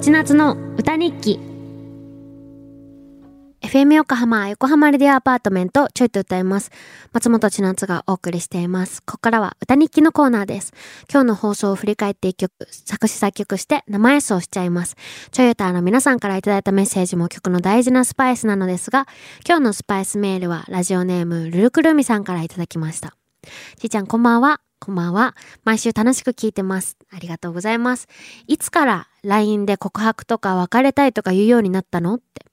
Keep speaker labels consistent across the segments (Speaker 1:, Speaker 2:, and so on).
Speaker 1: 千夏の歌日記。FM 横浜横浜レディオアパートメントちょいと歌います。松本千夏がお送りしています。ここからは歌日記のコーナーです。今日の放送を振り返って一曲作詞作曲して生演奏しちゃいます。ちょい歌の皆さんからいただいたメッセージも曲の大事なスパイスなのですが今日のスパイスメールはラジオネームルルクルミさんからいただきました。ちいちゃんこんばんは。こんばんは。毎週楽しく聞いてます。ありがとうございます。いつから LINE で告白とか別れたいとか言うようになったのって。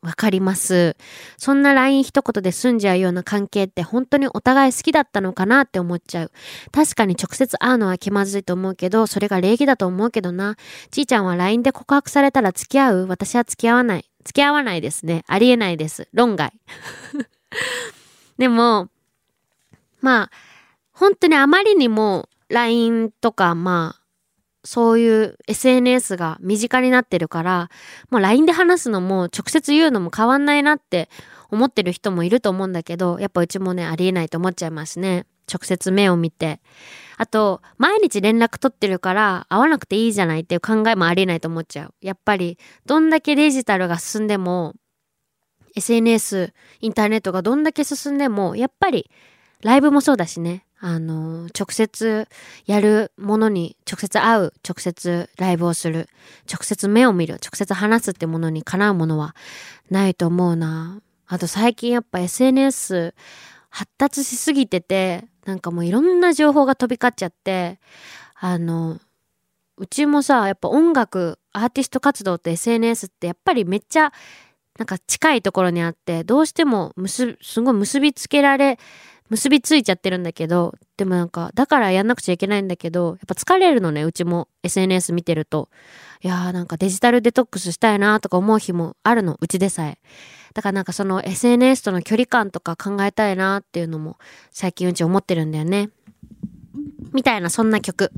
Speaker 1: わかります。そんな LINE 一言で済んじゃうような関係って本当にお互い好きだったのかなって思っちゃう。確かに直接会うのは気まずいと思うけど、それが礼儀だと思うけどな。ちいちゃんは LINE で告白されたら付き合う？私は付き合わない。付き合わないですね。ありえないです。論外。でも、まあ、本当にあまりにも LINE とか、まあ、そういう SNS が身近になってるから、もう LINE で話すのも直接言うのも変わんないなって思ってる人もいると思うんだけど、やっぱうちもね、ありえないと思っちゃいますね。直接目を見て。あと、毎日連絡取ってるから会わなくていいじゃないっていう考えもありえないと思っちゃう。やっぱり、どんだけデジタルが進んでも、SNS、インターネットがどんだけ進んでも、やっぱり、ライブもそうだしね。あの、直接やるものに直接会う、直接ライブをする、直接目を見る、直接話すってものにかなうものはないと思うな。あと最近やっぱ SNS 発達しすぎてて、なんかもういろんな情報が飛び交っちゃって、あの、うちもさ、やっぱ音楽、アーティスト活動って SNS ってやっぱりめっちゃなんか近いところにあって、どうしてもすごい結びつけられ結びついちゃってるんだけど、でもなんか、だからやんなくちゃいけないんだけど、やっぱ疲れるのね、うちも SNS 見てると。いやーなんかデジタルデトックスしたいなとか思う日もあるの、うちでさえ。だからなんかその SNS との距離感とか考えたいなっていうのも最近うち思ってるんだよね。みたいな、そんな曲。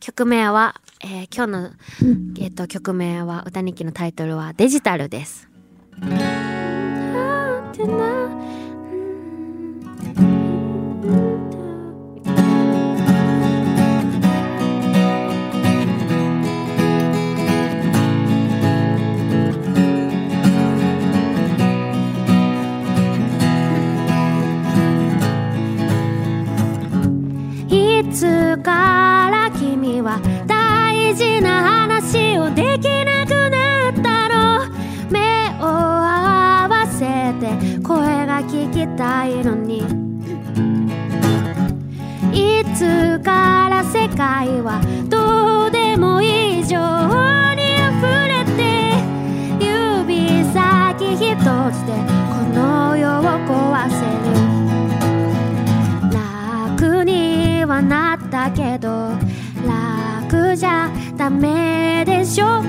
Speaker 1: 曲名は、えー、今日の、えっ、ー、と、曲名は、歌日記のタイトルはデジタルです。つから君は大事な話をできなくなったの。目を合わせて声が聞きたいのに。いつから世界はどうでもいい情報なったけど楽じゃダメでしょ？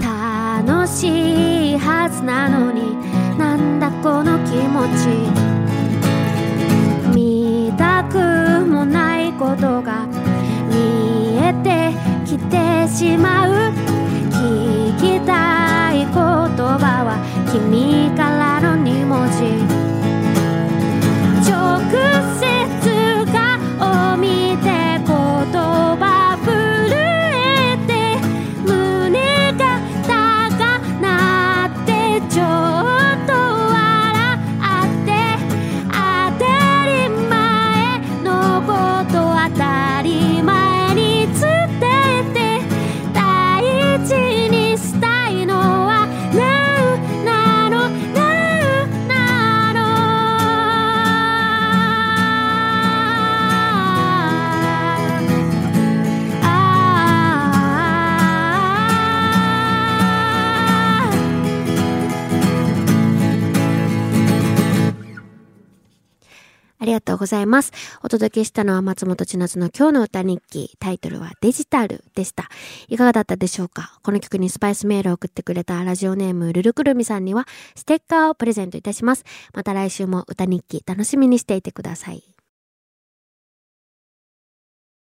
Speaker 1: 楽しいはずなのに。なんだこの気持ち？見たくもないことが見えてきてしまう。ありがとうございます。お届けしたのは松本千夏の今日の歌日記。タイトルはデジタルでした。いかがだったでしょうか？この曲にスパイスメールを送ってくれたラジオネームルルクルミさんにはステッカーをプレゼントいたします。また来週も歌日記楽しみにしていてください。